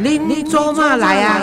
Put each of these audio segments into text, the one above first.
恁做嘛来啊？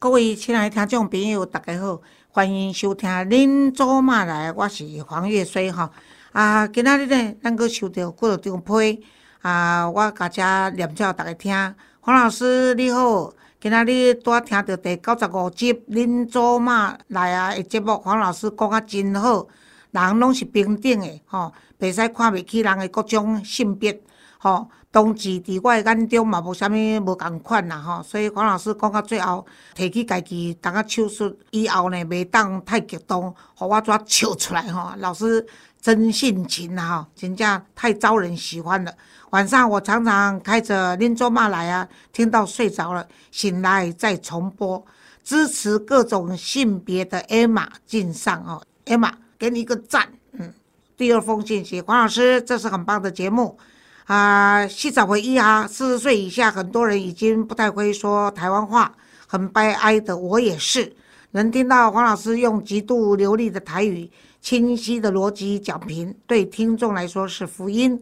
各位亲爱的听众朋友，大家好，欢迎收听《恁做嘛来》，我是黄月水哈。啊，今仔日呢，咱阁收到几张批啊，我甲遮念叫大家听。黄老师你好，今仔日拄听到第九十五集《恁做嘛来啊》的节目，黄老师讲啊真好，人拢是平等的吼，袂使看袂起人的各种性别。吼，同志伫我的眼中嘛无啥物无共款啦吼，所以黄老师讲到最后，提起家己当个手术以后呢，袂当太激动，互我抓笑出来吼。老师真性情啊吼，真正太招人喜欢了。晚上我常常开着拎做嘛来啊，听到睡着了，醒来再重播，支持各种性别的 Emma 敬上哦，Emma 给你一个赞，嗯。第二封信息，黄老师，这是很棒的节目。啊，细找回忆啊！四十岁以下，很多人已经不太会说台湾话，很悲哀的。我也是，能听到黄老师用极度流利的台语、清晰的逻辑讲评，对听众来说是福音。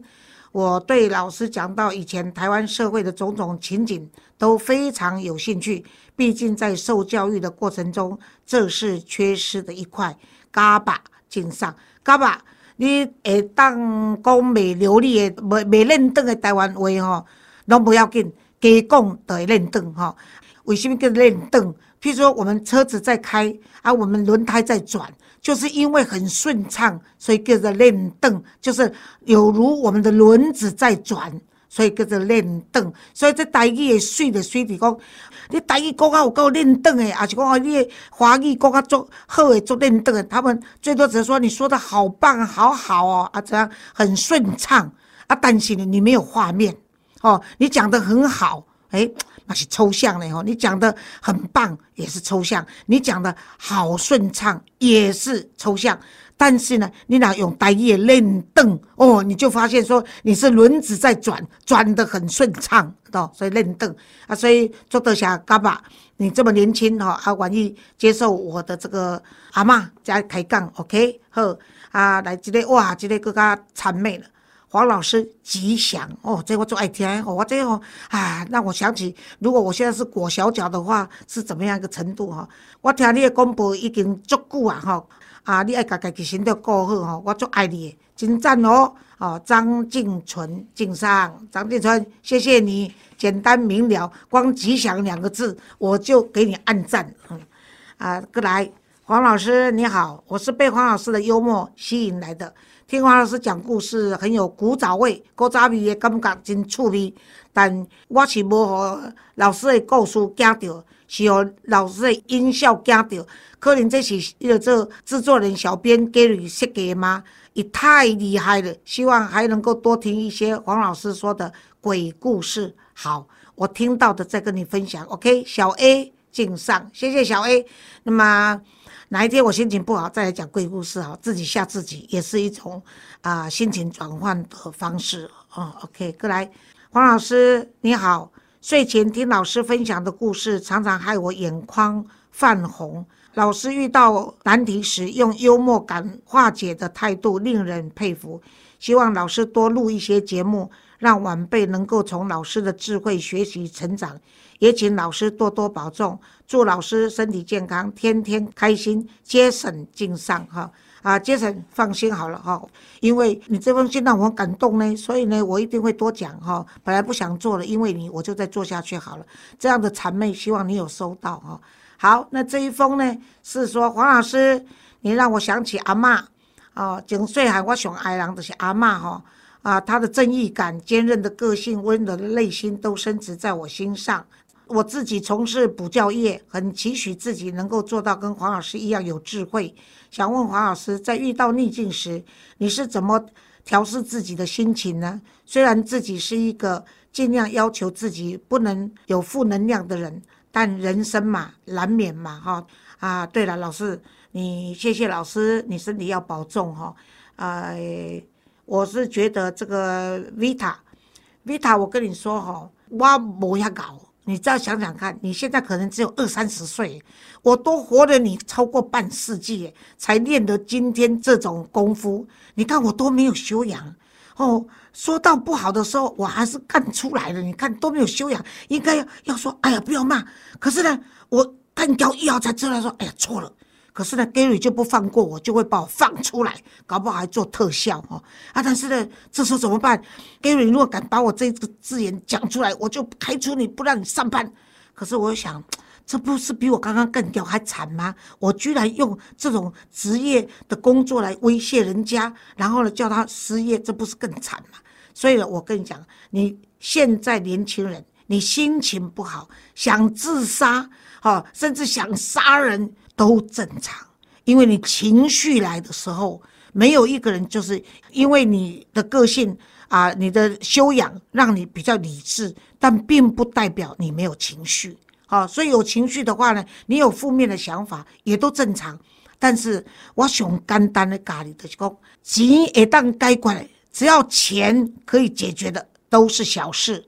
我对老师讲到以前台湾社会的种种情景都非常有兴趣，毕竟在受教育的过程中，这是缺失的一块。嘎巴敬上，嘎巴。你会当讲袂流利的、袂袂认得的台湾话吼，拢不要紧，加讲就会认得吼。为什么叫认得？譬如说，我们车子在开，啊，我们轮胎在转，就是因为很顺畅，所以叫做认得，就是有如我们的轮子在转，所以叫做认得。所以这台语的水的水伫讲。你台语讲啊有够认得诶，还是讲啊你华语讲啊足好诶，足认得诶。他们最多只是说你说的好棒，好好哦，啊这样很顺畅啊。但是呢，你没有画面哦，你讲的很好，诶，那是抽象的哦。你讲的很棒，也是抽象；你讲的好顺畅，也是抽象。但是呢，你俩用台语认凳哦，你就发现说你是轮子在转，转得很顺畅。哦所以认凳啊，所以做得下嘎巴，你这么年轻哈，啊，愿意接受我的这个阿妈加抬杠，OK，好啊，来这个哇，这个更加谄媚了。黄老师吉祥哦，这我最爱听，我这个啊，让我想起，如果我现在是裹小脚的话，是怎么样一个程度哈？我听你的广播已经足久啊哈，啊，你爱家家己身体过好吼，我足爱你，真赞哦。哦，张敬纯敬上，张敬纯，谢谢你，简单明了，光吉祥两个字，我就给你按赞。嗯，啊，过来，黄老师你好，我是被黄老师的幽默吸引来的，听黄老师讲故事很有古早味，古早味的感觉真趣味，但我是无和老师的故事惊到，是和老师的音效惊到，可能这是一个做制作人小编给你设计吗？也太厉害了，希望还能够多听一些黄老师说的鬼故事。好，我听到的再跟你分享。OK，小 A 敬上，谢谢小 A。那么哪一天我心情不好，再来讲鬼故事哈，自己吓自己也是一种啊心情转换的方式哦。OK，过来，黄老师你好，睡前听老师分享的故事，常常害我眼眶泛红。老师遇到难题时，用幽默感化解的态度令人佩服。希望老师多录一些节目，让晚辈能够从老师的智慧学习成长。也请老师多多保重，祝老师身体健康，天天开心。杰森敬上哈啊，杰森放心好了哈，因为你这封信让我感动呢，所以呢，我一定会多讲哈。本来不想做了，因为你，我就再做下去好了。这样的谄媚，希望你有收到哈。好，那这一封呢，是说黄老师，你让我想起阿妈哦，九岁喊我熊爱郎的是阿妈哈啊，她的正义感、坚韧的个性、温柔的内心都深植在我心上。我自己从事补教业，很期许自己能够做到跟黄老师一样有智慧。想问黄老师，在遇到逆境时，你是怎么调试自己的心情呢？虽然自己是一个尽量要求自己不能有负能量的人。但人生嘛，难免嘛，哈啊！对了，老师，你谢谢老师，你身体要保重哈。呃，我是觉得这个 Vita，Vita，我跟你说哈，我不要搞，你再想想看，你现在可能只有二三十岁，我都活了你超过半世纪，才练得今天这种功夫。你看我多没有修养。哦，说到不好的时候，我还是干出来了。你看都没有修养，应该要要说，哎呀，不要骂。可是呢，我干掉一号才知道说，哎呀，错了。可是呢，Gary 就不放过我，就会把我放出来，搞不好还做特效哦。啊，但是呢，这时候怎么办？Gary 如果敢把我这个字眼讲出来，我就开除你不让你上班。可是我想。这不是比我刚刚干掉还惨吗？我居然用这种职业的工作来威胁人家，然后呢叫他失业，这不是更惨吗？所以呢，我跟你讲，你现在年轻人，你心情不好，想自杀，哈，甚至想杀人都正常，因为你情绪来的时候，没有一个人就是因为你的个性啊，你的修养让你比较理智，但并不代表你没有情绪。啊，所以有情绪的话呢，你有负面的想法也都正常。但是我想简单的咖喱的是讲，钱一旦该管，只要钱可以解决的都是小事，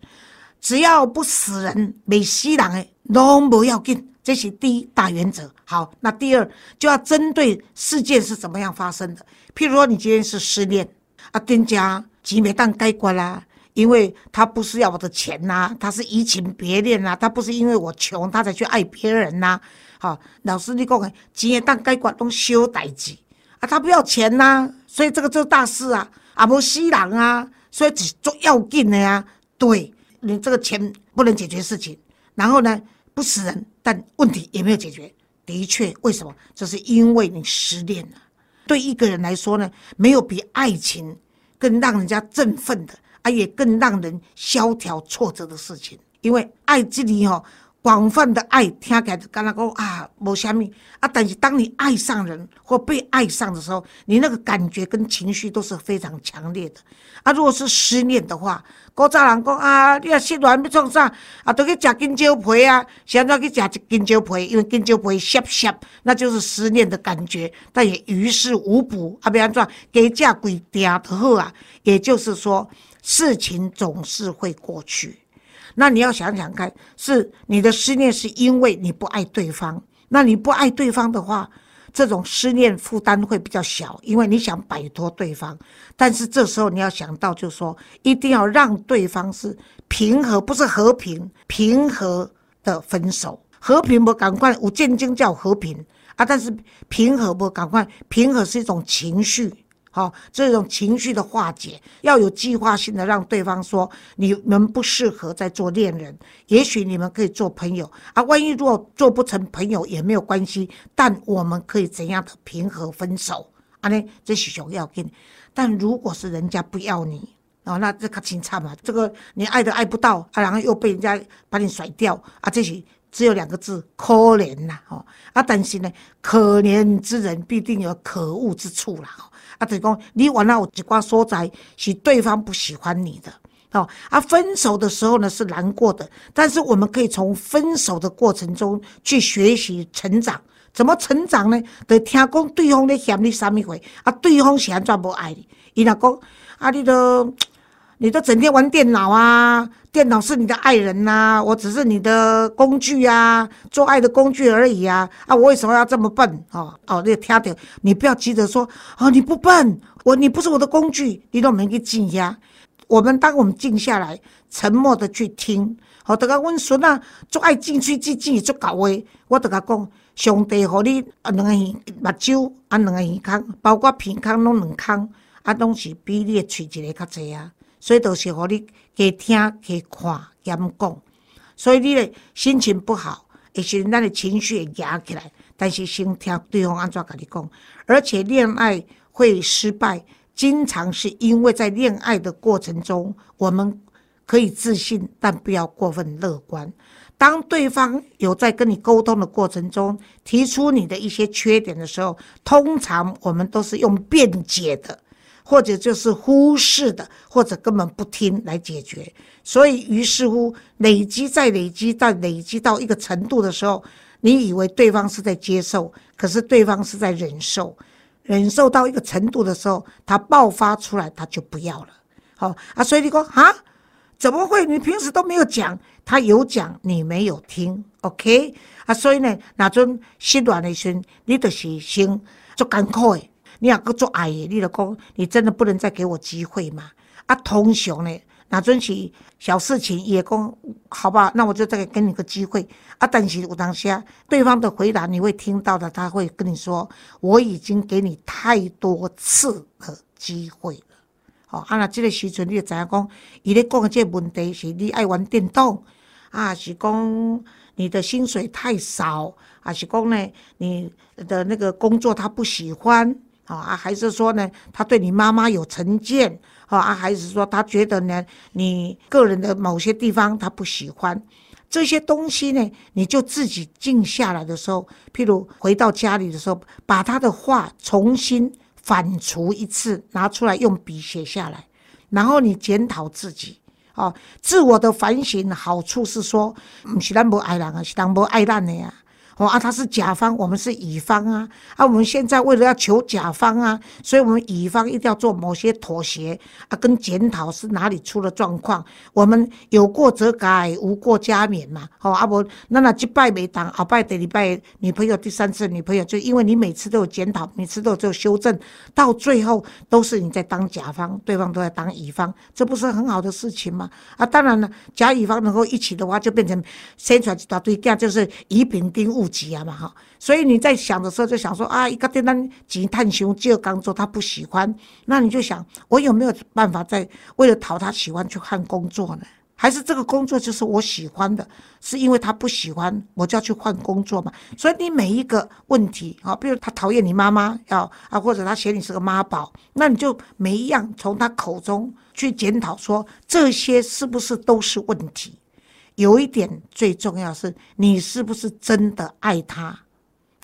只要不死人、没死人的都不要紧，这是第一大原则。好，那第二就要针对事件是怎么样发生的。譬如说，你今天是失恋，啊，店家钱没当该管啦。因为他不是要我的钱呐，他是移情别恋呐，他不是因为我穷他才去爱别人呐。好，老师你讲的钱当该管东修代志啊，他不要钱呐，所以这个就是大事啊，啊不死人啊，所以只做要紧的呀。对你这个钱不能解决事情，然后呢不死人，但问题也没有解决。的确，为什么？这是因为你失恋了。对一个人来说呢，没有比爱情更让人家振奋的。而，也更让人萧条挫折的事情，因为爱这里哦，广泛的爱听起来就跟他讲啊，无虾米啊。但是当你爱上人或被爱上的时候，你那个感觉跟情绪都是非常强烈的。啊，如果是失恋的话，古早人讲啊，你啊失恋要创啥啊？都去食金蕉皮啊，现在去食金蕉皮，因为金蕉皮涩涩，那就是失恋的感觉，但也于事无补啊。比安怎给价贵点的好啊？也就是说。事情总是会过去，那你要想想看，是你的思念是因为你不爱对方，那你不爱对方的话，这种思念负担会比较小，因为你想摆脱对方。但是这时候你要想到，就是说一定要让对方是平和，不是和平，平和的分手。和平不赶快，无见经叫和平啊，但是平和不赶快，平和是一种情绪。好，这种情绪的化解要有计划性的，让对方说你们不适合再做恋人，也许你们可以做朋友啊。万一如果做不成朋友也没有关系，但我们可以怎样的平和分手啊？呢，这是重要的。但如果是人家不要你哦，那这可清惨嘛。这个你爱都爱不到啊，然后又被人家把你甩掉啊，这些只有两个字可怜呐。哦啊，但是呢，可怜之人必定有可恶之处啦。啊，等于讲你完了有一寡所在是对方不喜欢你的哦。啊，分手的时候呢是难过的，但是我们可以从分手的过程中去学习成长。怎么成长呢？得听讲对方咧嫌你啥物货，啊，对方是安怎无爱你？伊若讲啊，你都你都整天玩电脑啊，电脑是你的爱人呐，我只是你的工具啊，做爱的工具而已啊！啊，我为什么要这么笨？哦哦，你听到？你不要急着说哦，你不笨，我你不是我的工具，你都没去静下。我们当我们静下来，沉默的去听。好，等下阮孙啊，做爱进去进进做搞诶，我等下讲，上帝互你啊两个耳目睭啊两个耳孔，包括鼻孔拢两孔，啊拢是比你诶喙一个较济啊。所以都是互你加听、加看、加讲，所以你的心情不好，也是咱的情绪会压起来。但是先听对方安怎甲你讲，而且恋爱会失败，经常是因为在恋爱的过程中，我们可以自信，但不要过分乐观。当对方有在跟你沟通的过程中提出你的一些缺点的时候，通常我们都是用辩解的。或者就是忽视的，或者根本不听来解决，所以于是乎累积再累积，到累积到一个程度的时候，你以为对方是在接受，可是对方是在忍受，忍受到一个程度的时候，他爆发出来，他就不要了。好啊，所以你说啊，怎么会？你平时都没有讲，他有讲，你没有听，OK？啊，所以呢，那种失恋的时，你就是先做艰苦的。你两个做爱，你老公，你真的不能再给我机会吗？啊，通常呢，那准是小事情也讲好吧，那我就再给你个机会啊。但是我当下对方的回答你会听到的，他会跟你说：“我已经给你太多次的机会了。”哦，啊，那这个时阵你就知影讲，伊咧讲的这个问题是你爱玩电动啊，是讲你的薪水太少，啊是讲呢你的那个工作他不喜欢啊？还是说呢他对你妈妈有成见？啊，还是说他觉得呢，你个人的某些地方他不喜欢这些东西呢？你就自己静下来的时候，譬如回到家里的时候，把他的话重新反刍一次，拿出来用笔写下来，然后你检讨自己。哦，自我的反省好处是说，是咱不爱人啊，是咱不爱咱的呀。哦啊，他是甲方，我们是乙方啊！啊，我们现在为了要求甲方啊，所以我们乙方一定要做某些妥协啊，跟检讨是哪里出了状况。我们有过则改，无过加勉嘛。好，阿伯，那那一拜没当，好拜第二拜女朋友，第三次女朋友，就因为你每次都有检讨，每次都有修正，到最后都是你在当甲方，对方都在当乙方，这不是很好的事情吗？啊，当然了，甲乙方能够一起的话，就变成宣传一大堆，就是乙丙丁戊。急啊嘛哈，所以你在想的时候就想说啊，一个订单急探凶，就刚做他不喜欢，那你就想我有没有办法在为了讨他喜欢去换工作呢？还是这个工作就是我喜欢的，是因为他不喜欢，我就要去换工作嘛？所以你每一个问题啊，比如他讨厌你妈妈，要啊，或者他嫌你是个妈宝，那你就每一样从他口中去检讨，说这些是不是都是问题？有一点最重要是，你是不是真的爱他，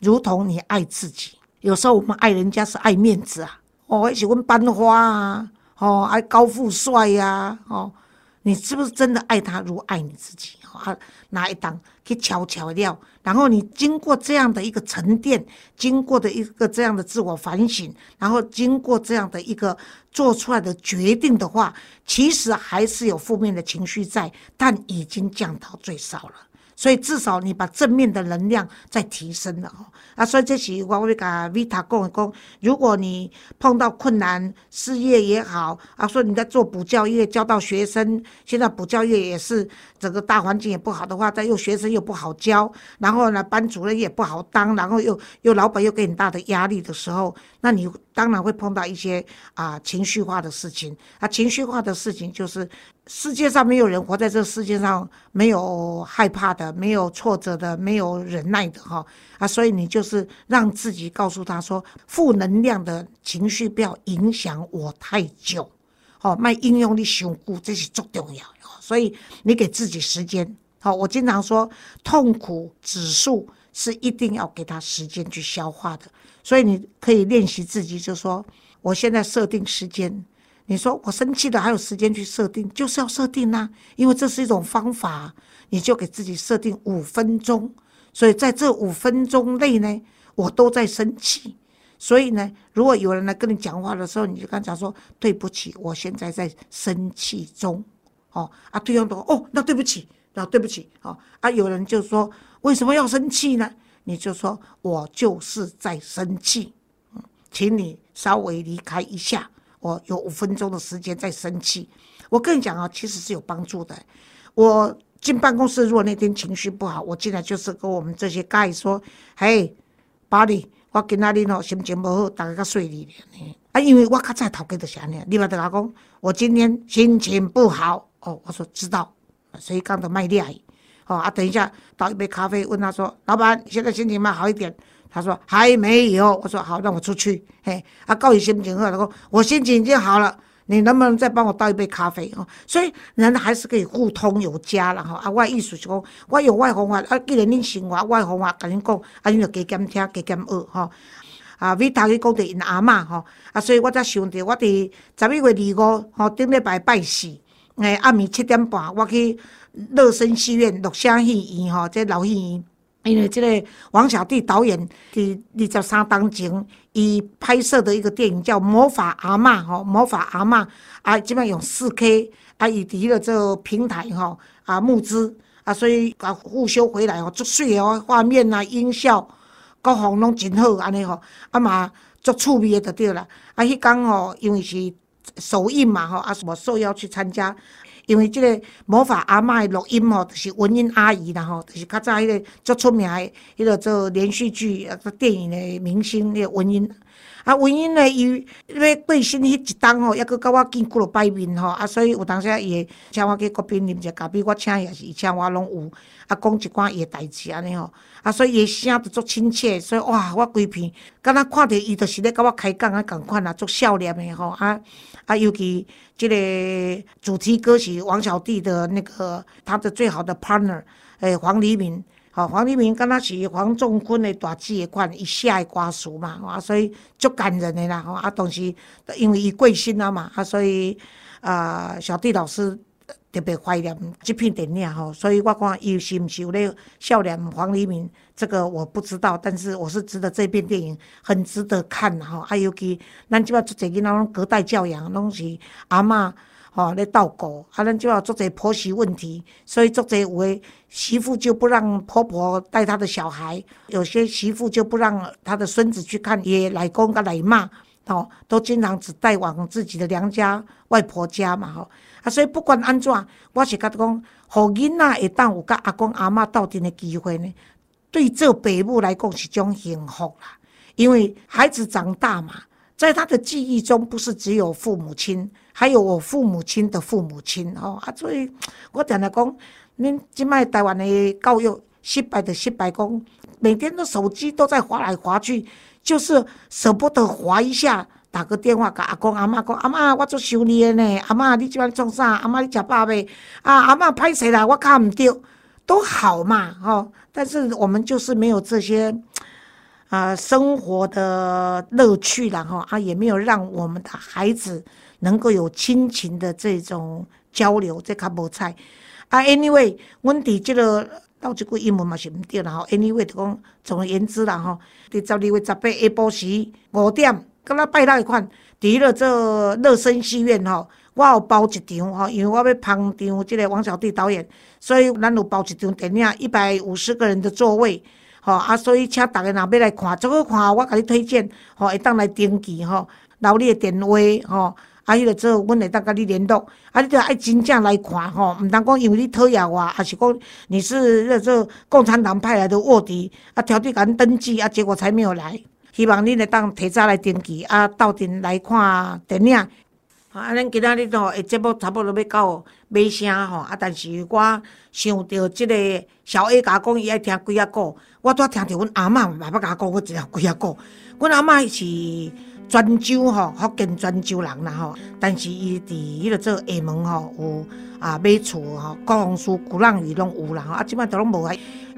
如同你爱自己？有时候我们爱人家是爱面子啊，哦，喜欢班花啊，哦，爱高富帅呀，哦，你是不是真的爱他如爱你自己？啊，拿一档去瞧瞧料，然后你经过这样的一个沉淀，经过的一个这样的自我反省，然后经过这样的一个做出来的决定的话，其实还是有负面的情绪在，但已经降到最少了。所以至少你把正面的能量在提升了哦。啊，所以这是我会甲 Vita 讲讲，如果你碰到困难，事业也好啊，说你在做补教业教到学生，现在补教业也是整个大环境也不好的话，再又学生又不好教，然后呢班主任也不好当，然后又又老板又给你大的压力的时候，那你当然会碰到一些啊情绪化的事情啊，情绪化的事情就是。世界上没有人活在这世界上没有害怕的，没有挫折的，没有忍耐的哈啊！所以你就是让自己告诉他说，负能量的情绪不要影响我太久，哦，卖应用的修固这是最重要的。所以你给自己时间，好，我经常说，痛苦指数是一定要给他时间去消化的。所以你可以练习自己，就说我现在设定时间。你说我生气了，还有时间去设定，就是要设定呐，因为这是一种方法，你就给自己设定五分钟，所以在这五分钟内呢，我都在生气，所以呢，如果有人来跟你讲话的时候，你就跟他讲说对不起，我现在在生气中，哦啊，对方都哦，那对不起，那对不起，哦啊，有人就说为什么要生气呢？你就说我就是在生气，请你稍微离开一下。我有五分钟的时间在生气，我跟你讲啊，其实是有帮助的。我进办公室，如果那天情绪不好，我进来就是跟我们这些 guy 说：“嘿，巴里，我今仔日哦心情不好，大家较顺利呢。啊，因为我较早头家就是安尼，你嘛得阿讲，我今天心情不好哦。我说知道，所以讲的卖力哦啊，等一下倒一杯咖啡，问他说：老板，现在心情嘛好一点。他说还没有，我说好，让我出去。嘿，啊，告你心情好，他说我心情已经好了，你能不能再帮我倒一杯咖啡？哦，所以人还是可以互通有加了哈。啊，我意思是讲，我用我方法，啊，既然恁生活，我方法跟恁讲，啊，恁就加减听，加减学哈。啊，为头去讲着因阿嬷吼，啊，所以我才想着，我伫十一月二五吼，顶礼拜拜四，诶，暗暝七点半，我去乐声戏院录声戏院吼，这老戏院。因为这个王小弟导演伫二十三当前，伊拍摄的一个电影叫《魔法阿嬷》吼，《魔法阿嬷》啊，基本上用四 K 啊，伊伫了这个平台吼啊募资啊，所以啊复修回来吼足水哦，画面啊音效各方拢真好安尼吼，啊嘛足趣味的就对啦。啊，迄工吼因为是首映嘛吼，啊，什么受邀去参加。因为即个魔法阿嬷的录音吼，就是文英阿姨啦吼，就是较早迄个足出名的迄个做连续剧、啊电影的明星，迄个文英。啊，文英呢，伊要过身迄一当吼，抑搁甲我见过了拜面吼，啊，所以有当时伊会请我去国宾啉者咖啡，我请伊也是伊请我拢有，啊，讲一寡伊的代志安尼吼，啊，所以伊声就足亲切，所以哇，我规片敢若看着伊就是咧甲我开讲啊，共款啊，足笑脸的吼，啊啊，尤其即个主题歌是王小弟的那个他的最好的 partner，诶，黄黎明。吼，黄立明敢若是黄仲坤的大姊的款，伊写的歌词嘛，啊，所以足感人的啦，吼，啊，同时因为伊过身了嘛，啊，所以啊，小弟老师特别怀念这片电影吼，所以我看伊是毋是有咧笑脸黄立明，这个我不知道，但是我是觉得这片电影很值得看吼，啊，尤其咱即摆做侪囡仔拢隔代教养，拢是阿嬷。吼，咧斗顾，啊，咱就要做这婆媳问题，所以做这有诶媳妇就不让婆婆带她的小孩，有些媳妇就不让她的孙子去看爷爷奶公甲奶妈，吼，都经常只带往自己的娘家外婆家嘛，吼，啊，所以不管安怎，我是觉得讲，互囡仔会当有甲阿公阿嬷斗阵的机会呢，对这爸母来讲是种幸福啦，因为孩子长大嘛，在他的记忆中，不是只有父母亲。还有我父母亲的父母亲吼啊，所以我常常讲，恁即摆台湾的教育失败的失败，讲每天的手机都在划来划去，就是舍不得划一下，打个电话给阿公阿妈讲，阿妈我做修理的呢，阿妈你即摆创啥？阿妈你食饱未？啊阿妈歹势啦，我看唔着，都好嘛，但是我们就是没有这些啊生活的乐趣啦吼啊，也没有让我们的孩子。能够有亲情的这种交流，这较无彩。啊，anyway，阮伫即个到即句英文嘛是毋对啦吼。anyway，就讲总而言之啦吼，伫十二月十八下晡时五点，敢若拜六迄款，伫了这乐生戏院吼，我有包一场吼，因为我要捧场即个王小弟导演，所以咱有包一场电影，一百五十个人的座位，吼啊，所以请逐个若要来看，最好看，我甲你推荐，吼会当来登记吼，留你的电话吼。啊，迄个做，阮会当甲你联络。啊，你著爱真正来看吼，毋通讲因为你讨厌我，还是讲你是那做共产党派来的卧底，啊，挑剔甲你登记，啊，结果才没有来。希望恁会当提早来登记，啊，到阵来看电影。啊，咱今仔日吼，诶，节目差不多要到尾声吼，啊，但是我想着即个小 A 甲讲伊爱听几啊个，我拄听着阮阿嬷爸爸甲讲，我一条几啊个，阮阿嬷是。泉州吼，福建泉州人啦吼，但是伊伫迄个做厦门吼有啊买厝吼，高雄市鼓浪屿拢有啦吼，啊即摆都拢无啊。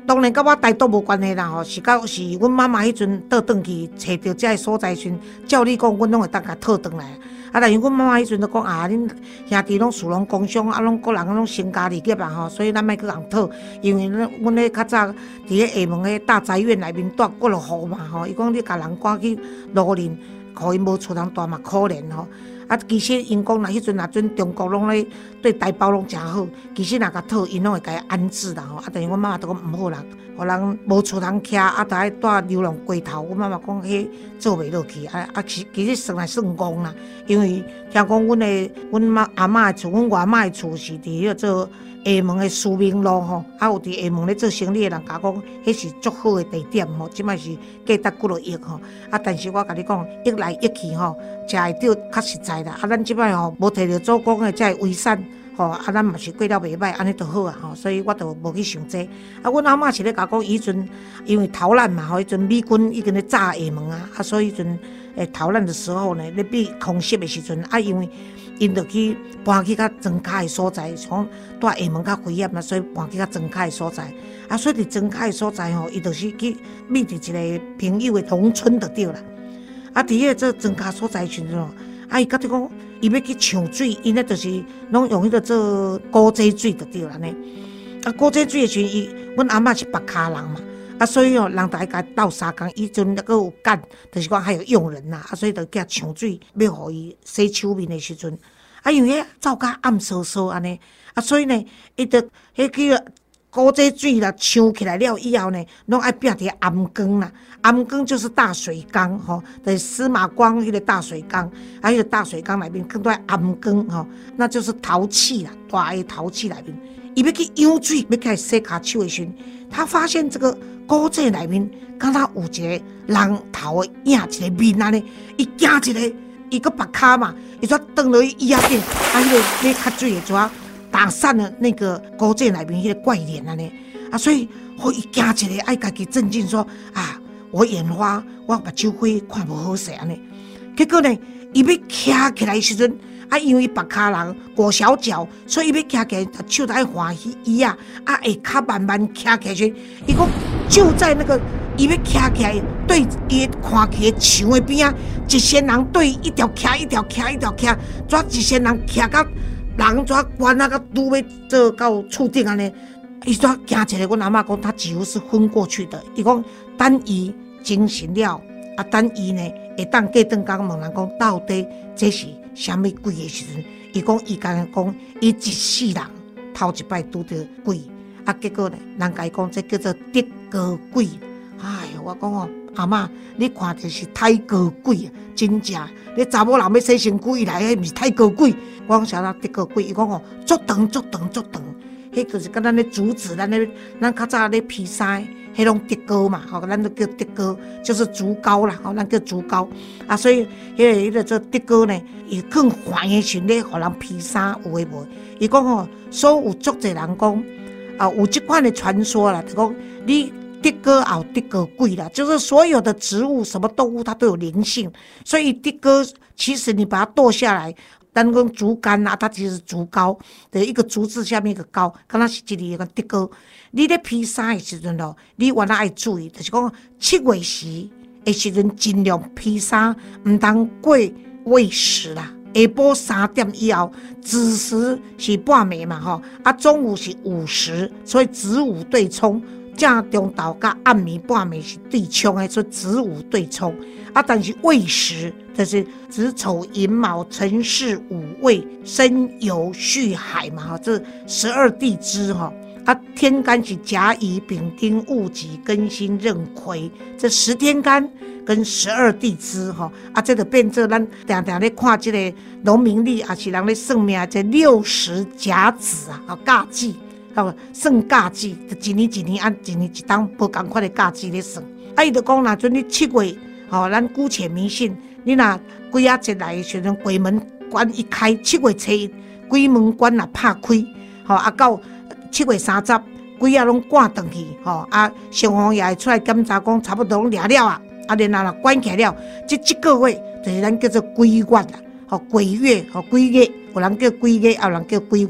当然甲我大都无关系啦吼，是到是阮妈妈迄阵倒转去找着遮个所在时，照理讲，阮拢会当甲讨转来。啊，但是阮妈妈迄阵都讲啊，恁兄弟拢属拢工商，啊，拢个人拢成家立业啊吼，所以咱莫去人讨，因为阮阮咧较早伫咧厦门诶大宅院内面住过落户嘛吼，伊讲你甲人赶去罗林。可伊无厝通住嘛，可怜吼。啊，其实英国若迄阵若准中国拢咧对台胞拢诚好，其实若甲套，因拢会甲伊安置啦吼。啊，但是阮妈妈都讲毋好啦，互人无厝通徛，啊，著爱住流浪街头。阮妈妈讲迄做袂落去，啊啊，其其实算来算戆啦，因为听讲阮的阮妈阿嬷的厝，阮外嬷的厝是伫迄个做。厦门的苏明路吼，啊有伫厦门咧做生意的人甲讲，迄是足好的地点吼，即摆是价值几落亿吼。啊，但是我甲你讲，一来一去吼，食会着较实在啦。啊，咱即摆吼无摕着祖公的遮遗产吼，啊，咱嘛是过了袂歹，安尼就好啊吼。所以我就无去想这。啊，阮阿嬷是咧甲讲，以阵因为逃难嘛吼，迄阵美军已经咧炸厦门啊，啊，所以迄阵诶逃难的时候呢，咧被空袭的时阵啊，因为。因着去搬去较庄卡的所在，从住厦门较危险嘛，所以搬去较庄卡的所在。啊，所以伫庄卡的所在吼，伊就是去觅伫一个朋友的农村就对啦。啊，伫迄个做庄卡所在时阵，啊，伊甲你讲，伊要去抢水，因咧就是拢用迄个做古济水就对啦呢。啊，古济水的时阵，伊阮阿嬷是白卡人嘛，啊，所以哦，人大家斗相共，伊阵那个有干，就是讲还有佣人呐，啊，所以就叫抢水，要互伊洗手面的时阵。啊，因为走甲暗飕飕安尼，啊，所以呢，伊着迄个古这水啦，抽起来了以后呢，拢爱变伫暗缸啦。暗缸就是大水缸，吼，就是司马光迄个大水缸，啊，迄个大水缸内面更多暗缸，吼，那就是陶器啦，大诶陶器内面，伊要去舀水，要开始洗骹手诶时阵，他发现这个古井内面，敢若有一个人头的影一个面安尼，伊惊一个，伊个白骹嘛，伊说转落去伊仔边，啊，迄个要喝水诶怎？打散了那个古井内面迄个怪脸安尼啊，所以伊惊起来，爱家己镇静说啊，我眼花，我目睭灰，看无好势安尼。结果呢，伊要徛起来时阵，啊，因为白骹人裹小脚，所以伊要徛起来，手在欢喜伊啊，啊，下骹慢慢徛起来，伊讲就在那个伊要徛起来对伊看起来墙的边啊，一些人对一条徛一条徛一条徛，抓一些人徛到。人怎关那个拄要做到厝顶安尼？伊怎惊起来？阮阿嬷讲，他几乎是昏过去的。伊讲等伊精神了，啊，等伊呢会当过顿讲问人讲，到底这是虾米鬼的时阵？伊讲伊刚刚讲，伊一世人头一摆拄着鬼，啊，结果呢，人家讲这叫做德高鬼。哎呀，我讲哦，阿嬷，你看的是太高鬼啊，真正。你查某人要洗身躯，伊来迄毋是太高贵。我讲啥啦？得高贵，伊讲哦，足长足长足长，迄就是跟咱咧竹子，咱咧咱较早咧披衫，迄种竹高嘛，吼，咱都叫竹高，就是竹高啦，吼，咱叫竹高。啊，所以迄个迄个做竹高呢，伊更缓的时咧，互人披衫有诶无？伊讲吼，所有足侪人讲啊，有即款的传说啦，就讲你。的哥啊，的哥贵了，就是所有的植物、什么动物，它都有灵性。所以的哥，其实你把它剁下来，当根竹竿啊，它其实竹篙的一个竹字下面一个篙，刚它是这里一个的哥。你咧披衫的时阵咯，你原来爱注意，就是讲七月时的时阵尽量披衫，唔当过未时啦。下晡三点以后，子时是半暝嘛，吼啊，中午是午时，所以子午对冲。正中昼甲暗暝半暝是对冲的，所以子午对冲。啊，但是未时就是子丑寅卯辰巳午未申酉戌亥嘛，哈，这十二地支哈。啊，天干是甲乙丙丁戊己庚辛壬癸，这十天干跟十二地支哈。啊，这个变做咱常常咧看这个农民历，也是人咧算命，这六十甲子啊，啊，甲子。哦，算假期，一年一年按一年一档无共款的假期咧算。啊，伊就讲若准你七月，吼，咱姑且迷信，你若鬼仔节来的时阵，鬼门关一开，七月初一，鬼门关若拍开，吼，啊到七月三十，鬼啊拢赶转去，吼，啊，消防也会出来检查，讲差不多拢掠了啊，啊，然后若关起来了，即即个月就是咱叫做鬼月啦，吼，鬼月，吼，鬼月，有人叫鬼月，有人叫鬼月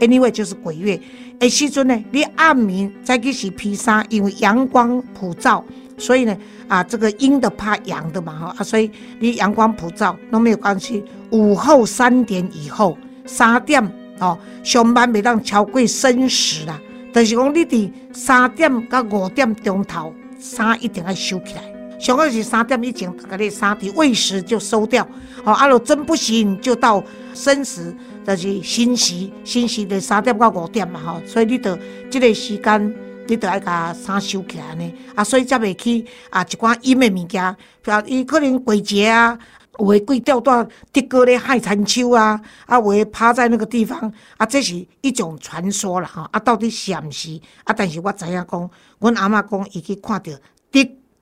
，anyway 就是鬼月。诶，时阵呢，你暗暝再去洗披萨，因为阳光普照，所以呢，啊，这个阴的怕阳的嘛，哈，啊，所以你阳光普照都没有关系。午后三点以后，三点哦，上班袂当超过申时啦。但是讲你伫三点到五点钟头，衫一定要收起来。上个是三点以前，甲你衫伫未时就收掉。哦，啊，若真不行，就到申时。就是新时，新时的三点到五点嘛吼，所以你着即个时间，你着爱甲衫收起来呢。啊，所以才袂去啊一寡阴的物件，啊，伊可能鬼节啊，有诶鬼吊带的哥咧害残秋啊，啊，有诶趴在那个地方，啊，这是一种传说啦吼。啊，到底是毋是？啊，但是我知影讲，阮阿嬷讲伊去看到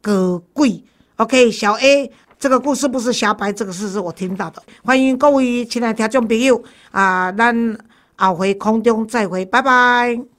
葛贵。OK，小 A。这个故事不是瞎掰，这个事是我听到的。欢迎各位亲爱的听众朋友啊，咱后回空中再会，拜拜。